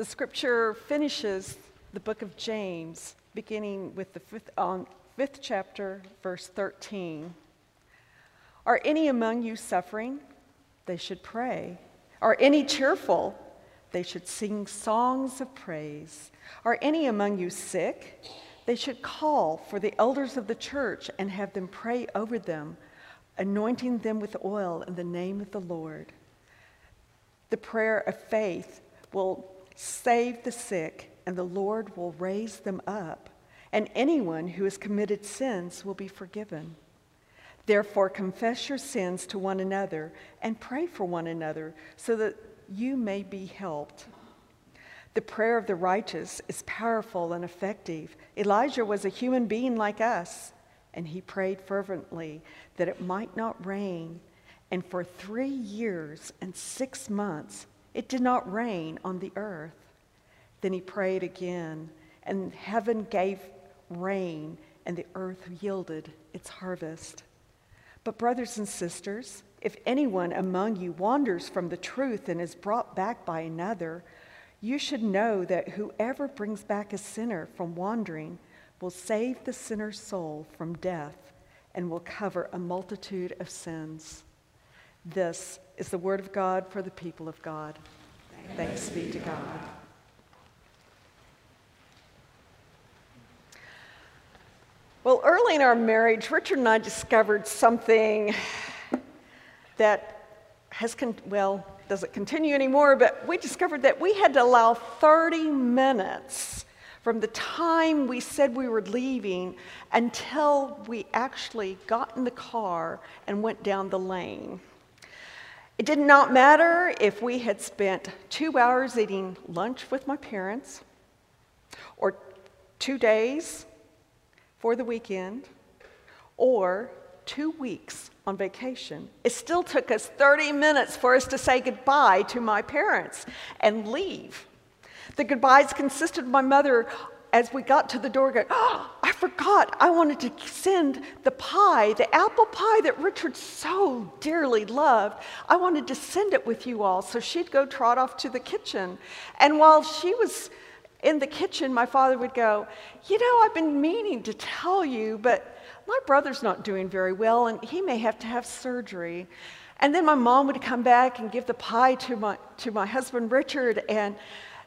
The scripture finishes the book of James, beginning with the fifth, on fifth chapter, verse 13. Are any among you suffering? They should pray. Are any cheerful? They should sing songs of praise. Are any among you sick? They should call for the elders of the church and have them pray over them, anointing them with oil in the name of the Lord. The prayer of faith will save the sick, and the Lord will raise them up, and anyone who has committed sins will be forgiven. Therefore, confess your sins to one another and pray for one another so that you may be helped. The prayer of the righteous is powerful and effective. Elijah was a human being like us, and he prayed fervently that it might not rain. And for three years and six months, it did not rain on the earth. Then he prayed again, and heaven gave rain, and the earth yielded its harvest. But, brothers and sisters, if anyone among you wanders from the truth and is brought back by another, you should know that whoever brings back a sinner from wandering will save the sinner's soul from death and will cover a multitude of sins. This is the word of God for the people of God. Thanks, be to God. Well, early in our marriage, Richard and I discovered something that has, con- well, doesn't continue anymore, but we discovered that we had to allow 30 minutes from the time we said we were leaving until we actually got in the car and went down the lane. It did not matter if we had spent two hours eating lunch with my parents, or two days for the weekend, or two weeks on vacation. It still took us 30 minutes for us to say goodbye to my parents and leave. The goodbyes consisted of my mother as we got to the door going, oh, I forgot I wanted to send the pie, the apple pie that Richard so dearly loved. I wanted to send it with you all. So she'd go trot off to the kitchen. And while she was in the kitchen, my father would go, You know, I've been meaning to tell you, but my brother's not doing very well and he may have to have surgery. And then my mom would come back and give the pie to my, to my husband, Richard. And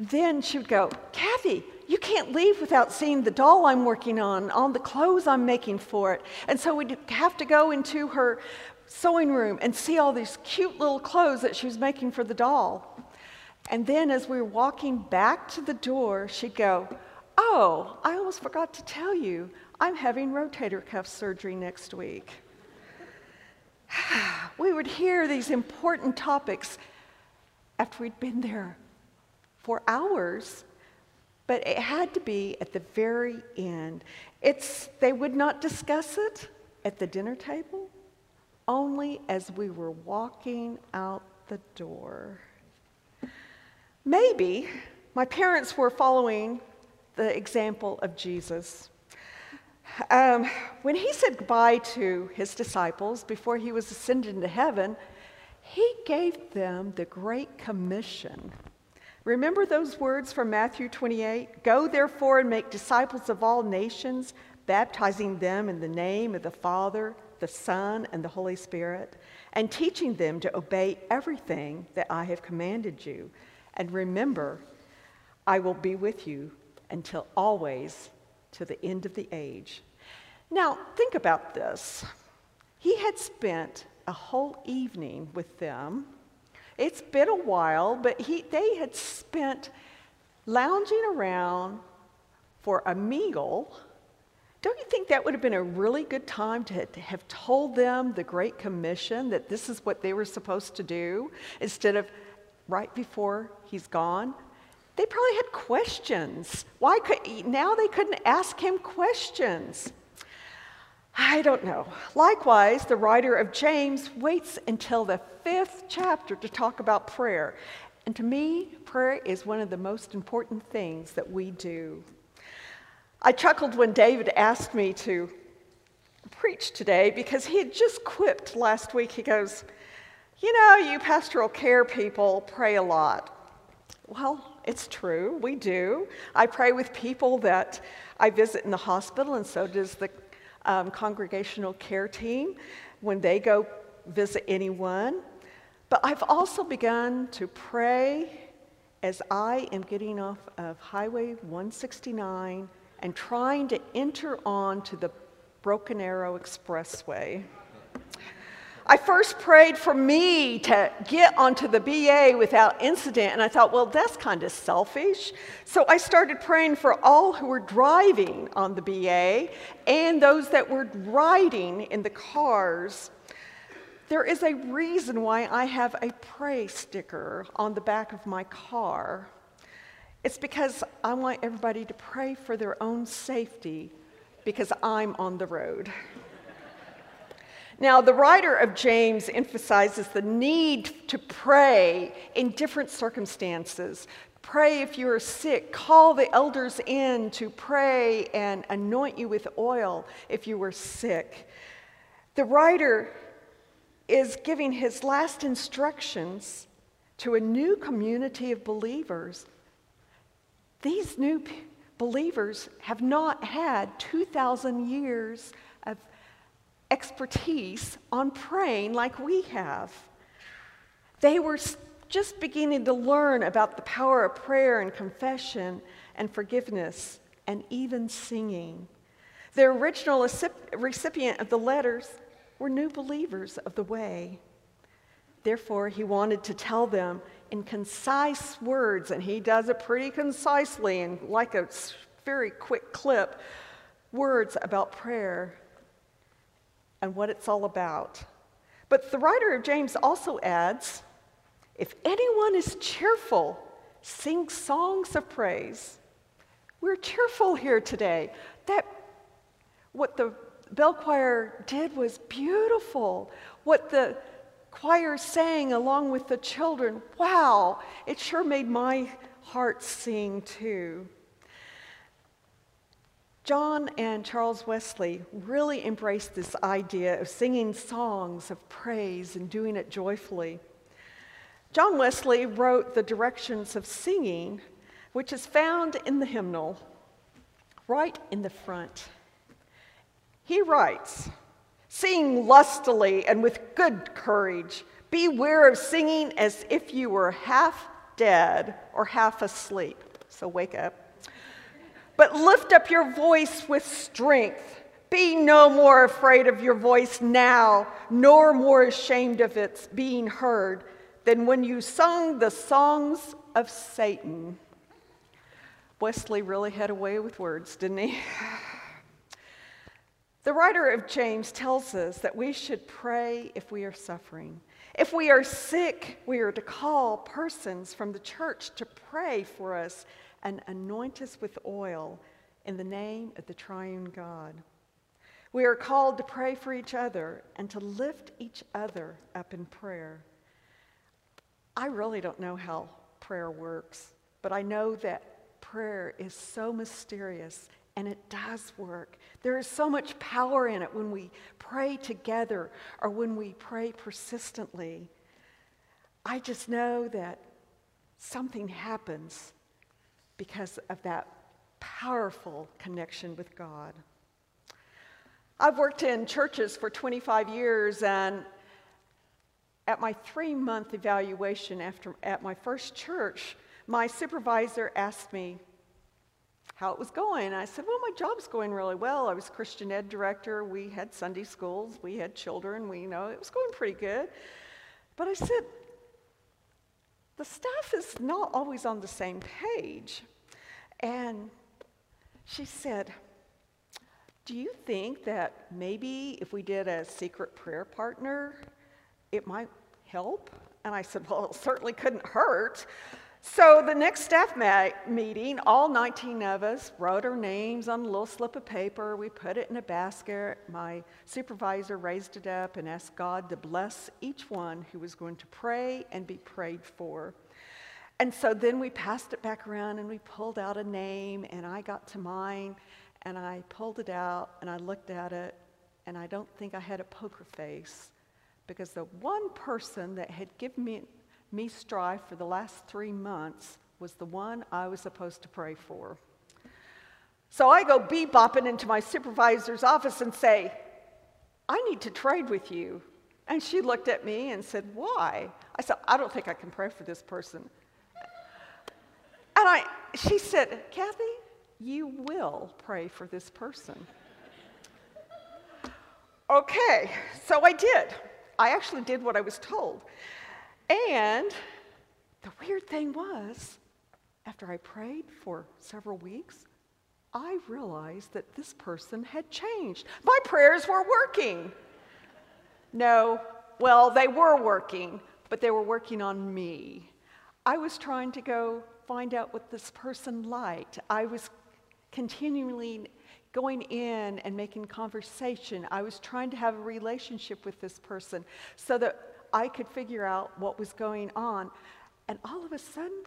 then she would go, Kathy, you can't leave without seeing the doll I'm working on, all the clothes I'm making for it. And so we'd have to go into her sewing room and see all these cute little clothes that she was making for the doll. And then as we were walking back to the door, she'd go, Oh, I almost forgot to tell you, I'm having rotator cuff surgery next week. we would hear these important topics after we'd been there for hours, but it had to be at the very end. It's, they would not discuss it at the dinner table, only as we were walking out the door. Maybe my parents were following the example of Jesus. Um, when he said goodbye to his disciples before he was ascended into heaven, he gave them the Great Commission. Remember those words from Matthew 28? Go therefore and make disciples of all nations, baptizing them in the name of the Father, the Son, and the Holy Spirit, and teaching them to obey everything that I have commanded you. And remember, I will be with you until always to the end of the age. Now, think about this. He had spent a whole evening with them. It's been a while, but he, they had spent lounging around for a meal. Don't you think that would have been a really good time to, to have told them the Great Commission that this is what they were supposed to do instead of right before he's gone, they probably had questions. Why could now they couldn't ask him questions? I don't know. Likewise, the writer of James waits until the fifth chapter to talk about prayer. And to me, prayer is one of the most important things that we do. I chuckled when David asked me to preach today because he had just quipped last week. He goes, you know, you pastoral care people pray a lot. Well, It's true, we do. I pray with people that I visit in the hospital, and so does the um, congregational care team when they go visit anyone. But I've also begun to pray as I am getting off of Highway 169 and trying to enter onto the Broken Arrow Expressway. I first prayed for me to get onto the BA without incident, and I thought, well, that's kind of selfish. So I started praying for all who were driving on the BA and those that were riding in the cars. There is a reason why I have a pray sticker on the back of my car. It's because I want everybody to pray for their own safety because I'm on the road. Now, the writer of James emphasizes the need to pray in different circumstances. Pray if you are sick. Call the elders in to pray and anoint you with oil if you were sick. The writer is giving his last instructions to a new community of believers. These new believers have not had 2,000 years of expertise on praying like we have. They were just beginning to learn about the power of prayer and confession and forgiveness and even singing. The original recipient of the letters were new believers of the way. Therefore, he wanted to tell them in concise words, and he does it pretty concisely and like a very quick clip words about prayer and what it's all about. But the writer of James also adds if anyone is cheerful, sing songs of praise. We're cheerful here today. That what the bell choir did was beautiful. What the choir sang along with the children, wow, it sure made my heart sing too. John and Charles Wesley really embraced this idea of singing songs of praise and doing it joyfully. John Wesley wrote the directions of singing, which is found in the hymnal, right in the front. He writes, Sing lustily and with good courage. Beware of singing as if you were half dead or half asleep. So wake up. But lift up your voice with strength. Be no more afraid of your voice now, nor more ashamed of its being heard than when you sung the songs of Satan. Wesley really had a way with words, didn't he? The writer of James tells us that we should pray if we are suffering. If we are sick, we are to call persons from the church to pray for us and anoint us with oil in the name of the triune God. We are called to pray for each other and to lift each other up in prayer. I really don't know how prayer works, but I know that prayer is so mysterious and it does work. There is so much power in it when we pray together or when we pray persistently. I just know that something happens because of that powerful connection with God. I've worked in churches for 25 years, and at my three month evaluation after, at my first church, my supervisor asked me how it was going. I said, Well, my job's going really well. I was Christian ed director. We had Sunday schools, we had children, we you know it was going pretty good. But I said, the staff is not always on the same page. And she said, Do you think that maybe if we did a secret prayer partner, it might help? And I said, Well, it certainly couldn't hurt. So the next staff ma- meeting, all 19 of us wrote our names on a little slip of paper. We put it in a basket. My supervisor raised it up and asked God to bless each one who was going to pray and be prayed for. And so then we passed it back around and we pulled out a name, and I got to mine and I pulled it out and I looked at it, and I don't think I had a poker face because the one person that had given me, me strife for the last three months was the one I was supposed to pray for. So I go bebopping into my supervisor's office and say, I need to trade with you. And she looked at me and said, Why? I said, I don't think I can pray for this person. And I, she said, Kathy, you will pray for this person. okay, so I did. I actually did what I was told. And the weird thing was, after I prayed for several weeks, I realized that this person had changed. My prayers were working. No, well, they were working, but they were working on me. I was trying to go find out what this person liked. I was continually going in and making conversation. I was trying to have a relationship with this person so that I could figure out what was going on. And all of a sudden,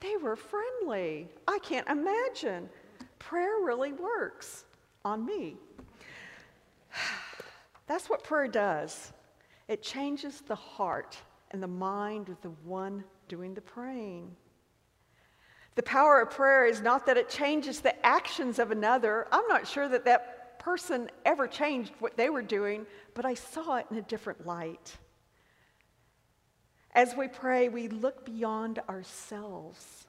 they were friendly. I can't imagine. Prayer really works on me. That's what prayer does. It changes the heart and the mind of the one doing the praying. The power of prayer is not that it changes the actions of another. I'm not sure that that person ever changed what they were doing, but I saw it in a different light. As we pray, we look beyond ourselves.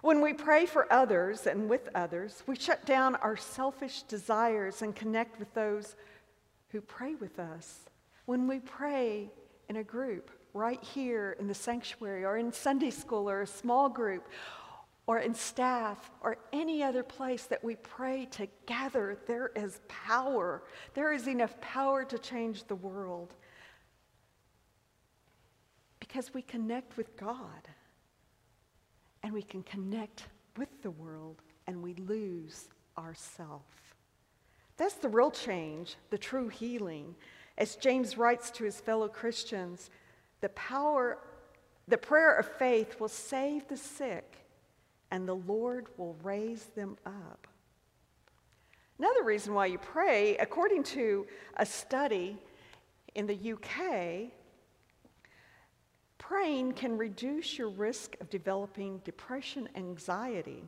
When we pray for others and with others, we shut down our selfish desires and connect with those who pray with us. When we pray in a group, right here in the sanctuary, or in Sunday school, or a small group, or in staff, or any other place that we pray together, there is power. There is enough power to change the world because we connect with God and we can connect with the world and we lose ourself. That's the real change, the true healing. As James writes to his fellow Christians, the power, the prayer of faith will save the sick and the Lord will raise them up. Another reason why you pray, according to a study in the UK, Praying can reduce your risk of developing depression anxiety.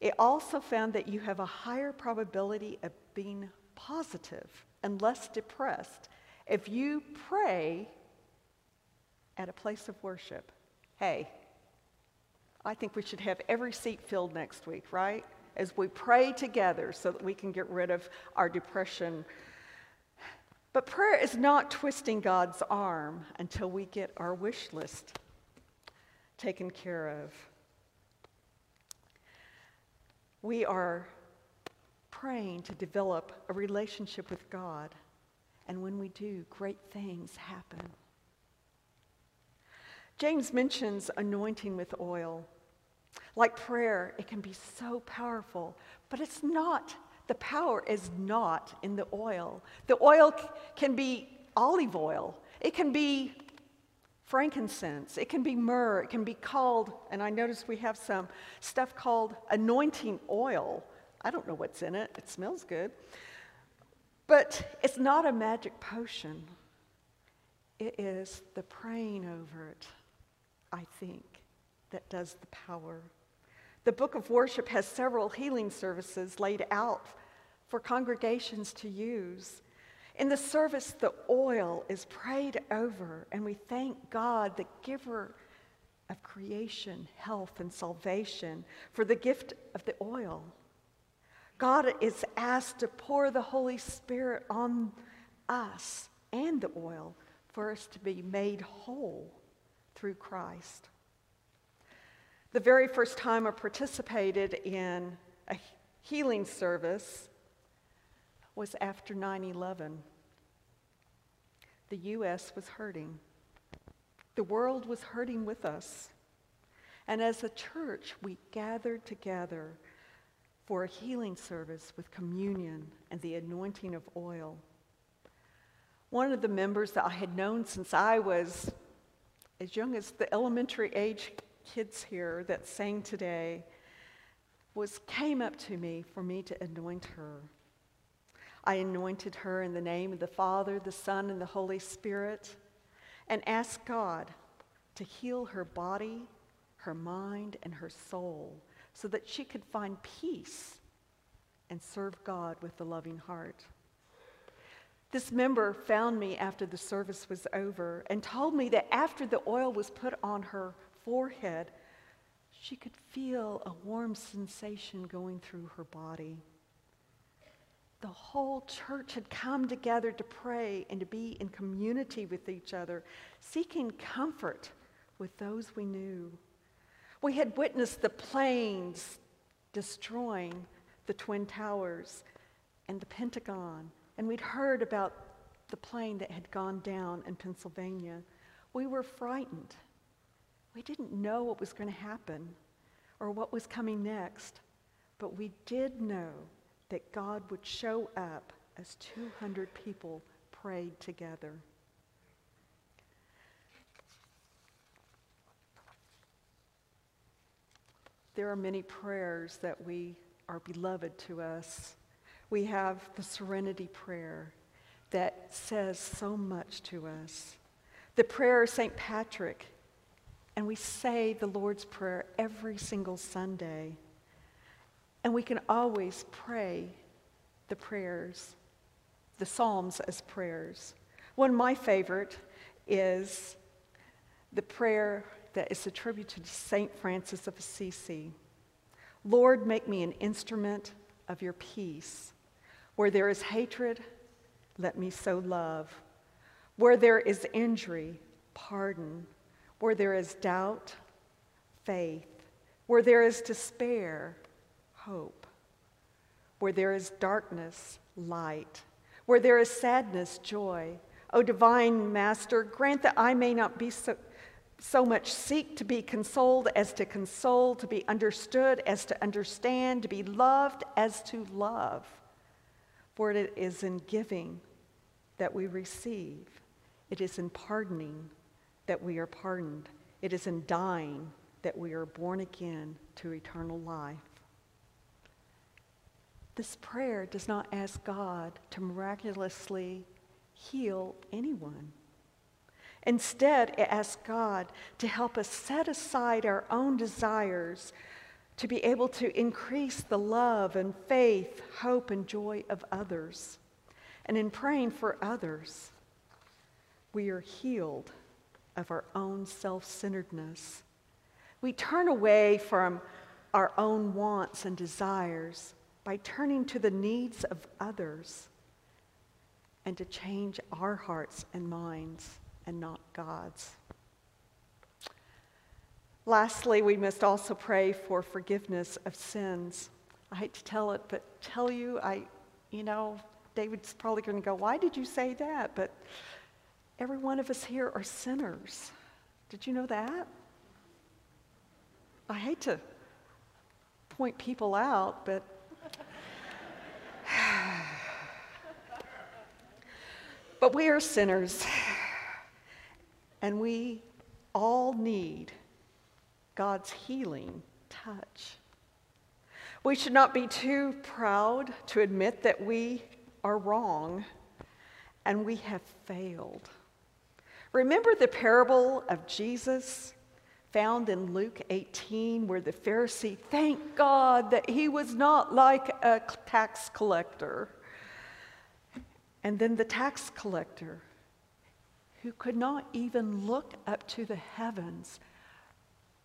It also found that you have a higher probability of being positive and less depressed if you pray at a place of worship. Hey, I think we should have every seat filled next week, right? As we pray together so that we can get rid of our depression but prayer is not twisting God's arm until we get our wish list taken care of. We are praying to develop a relationship with God, and when we do, great things happen. James mentions anointing with oil. Like prayer, it can be so powerful, but it's not the power is not in the oil. The oil can be olive oil, it can be frankincense, it can be myrrh, it can be called, and I notice we have some stuff called anointing oil. I don't know what's in it, it smells good. But it's not a magic potion, it is the praying over it, I think, that does the power. The book of worship has several healing services laid out for congregations to use. In the service, the oil is prayed over, and we thank God, the giver of creation, health, and salvation, for the gift of the oil. God is asked to pour the Holy Spirit on us and the oil for us to be made whole through Christ. The very first time I participated in a healing service was after 9 11. The U.S. was hurting, the world was hurting with us. And as a church, we gathered together for a healing service with communion and the anointing of oil. One of the members that I had known since I was as young as the elementary age kids here that sang today was came up to me for me to anoint her. I anointed her in the name of the Father, the Son, and the Holy Spirit, and asked God to heal her body, her mind, and her soul so that she could find peace and serve God with a loving heart. This member found me after the service was over and told me that after the oil was put on her forehead, she could feel a warm sensation going through her body. The whole church had come together to pray and to be in community with each other, seeking comfort with those we knew. We had witnessed the planes destroying the Twin Towers and the Pentagon, and we'd heard about the plane that had gone down in Pennsylvania. We were frightened. We didn't know what was going to happen or what was coming next, but we did know that God would show up as 200 people prayed together. There are many prayers that we are beloved to us. We have the serenity prayer that says so much to us. The prayer of St. Patrick, and we say the Lord's Prayer every single Sunday. And we can always pray the prayers, the Psalms as prayers. One of my favorite is the prayer that is attributed to St. Francis of Assisi. Lord, make me an instrument of your peace. Where there is hatred, let me sow love. Where there is injury, pardon. Where there is doubt, faith. Where there is despair, hope. Where there is darkness, light. Where there is sadness, joy. O divine Master, grant that I may not be so, so much seek to be consoled as to console, to be understood as to understand, to be loved as to love. For it is in giving that we receive, it is in pardoning that we are pardoned, it is in dying that we are born again to eternal life. This prayer does not ask God to miraculously heal anyone. Instead, it asks God to help us set aside our own desires to be able to increase the love and faith, hope, and joy of others. And in praying for others, we are healed of our own self centeredness. We turn away from our own wants and desires by turning to the needs of others and to change our hearts and minds and not God's. Lastly, we must also pray for forgiveness of sins. I hate to tell it, but tell you, I, you know, David's probably going to go, Why did you say that? But every one of us here are sinners. Did you know that? I hate to point people out, but but we are sinners. And we all need God's healing touch. We should not be too proud to admit that we are wrong and we have failed. Remember the parable of Jesus found in Luke 18, where the Pharisee thanked God that he was not like a tax collector. And then the tax collector who could not even look up to the heavens,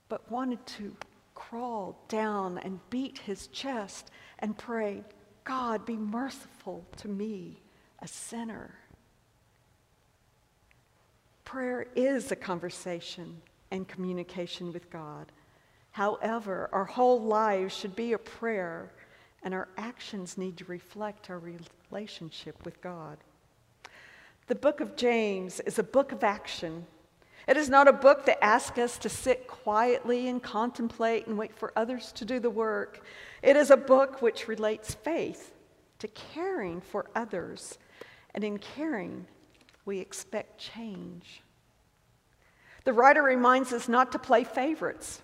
but wanted to crawl down and beat his chest and pray, God, be merciful to me, a sinner. Prayer is a conversation and communication with God. However, our whole lives should be a prayer, and our actions need to reflect our relationship with God. The book of James is a book of action. It is not a book that asks us to sit quietly and contemplate and wait for others to do the work. It is a book which relates faith to caring for others. And in caring, we expect change. The writer reminds us not to play favorites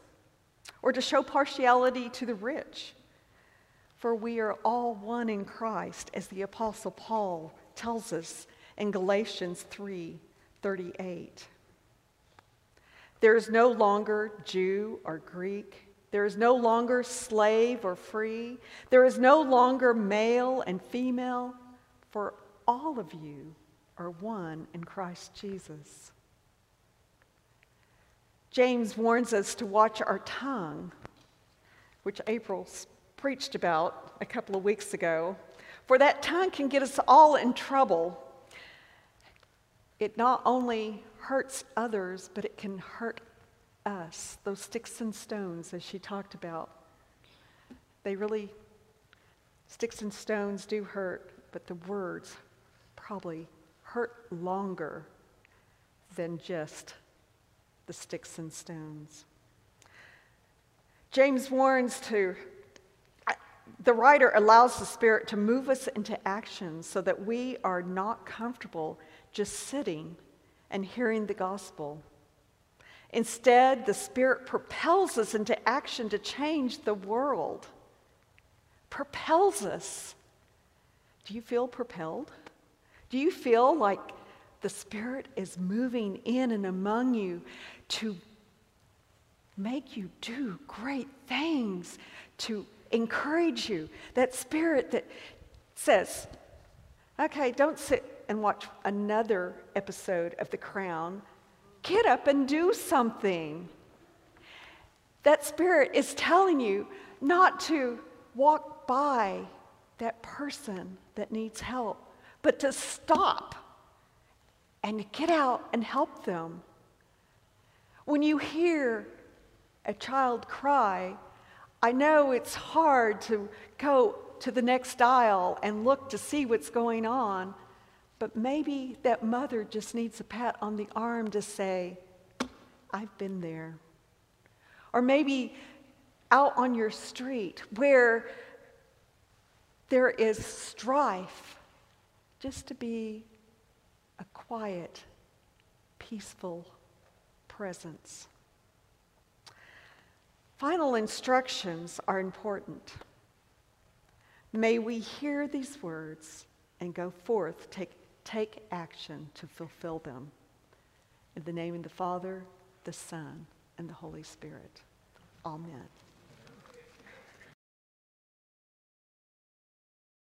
or to show partiality to the rich, for we are all one in Christ, as the Apostle Paul tells us in Galatians 3 38. There is no longer Jew or Greek. There is no longer slave or free. There is no longer male and female, for all of you are one in Christ Jesus. James warns us to watch our tongue, which April preached about a couple of weeks ago, for that tongue can get us all in trouble. It not only hurts others, but it can hurt us. Those sticks and stones, as she talked about, they really, sticks and stones do hurt, but the words probably hurt longer than just the sticks and stones. James warns to, the writer allows the Spirit to move us into action so that we are not comfortable just sitting and hearing the gospel. Instead, the Spirit propels us into action to change the world. Propels us. Do you feel propelled? Do you feel like the Spirit is moving in and among you to make you do great things, to encourage you? That Spirit that says, okay, don't sit and watch another episode of The Crown. Get up and do something. That Spirit is telling you not to walk by that person that needs help, but to stop and get out and help them. When you hear a child cry, I know it's hard to go to the next aisle and look to see what's going on, but maybe that mother just needs a pat on the arm to say, I've been there. Or maybe out on your street where there is strife, just to be a quiet, peaceful presence. Final instructions are important. May we hear these words and go forth, take, take action to fulfill them. In the name of the Father, the Son, and the Holy Spirit. Amen.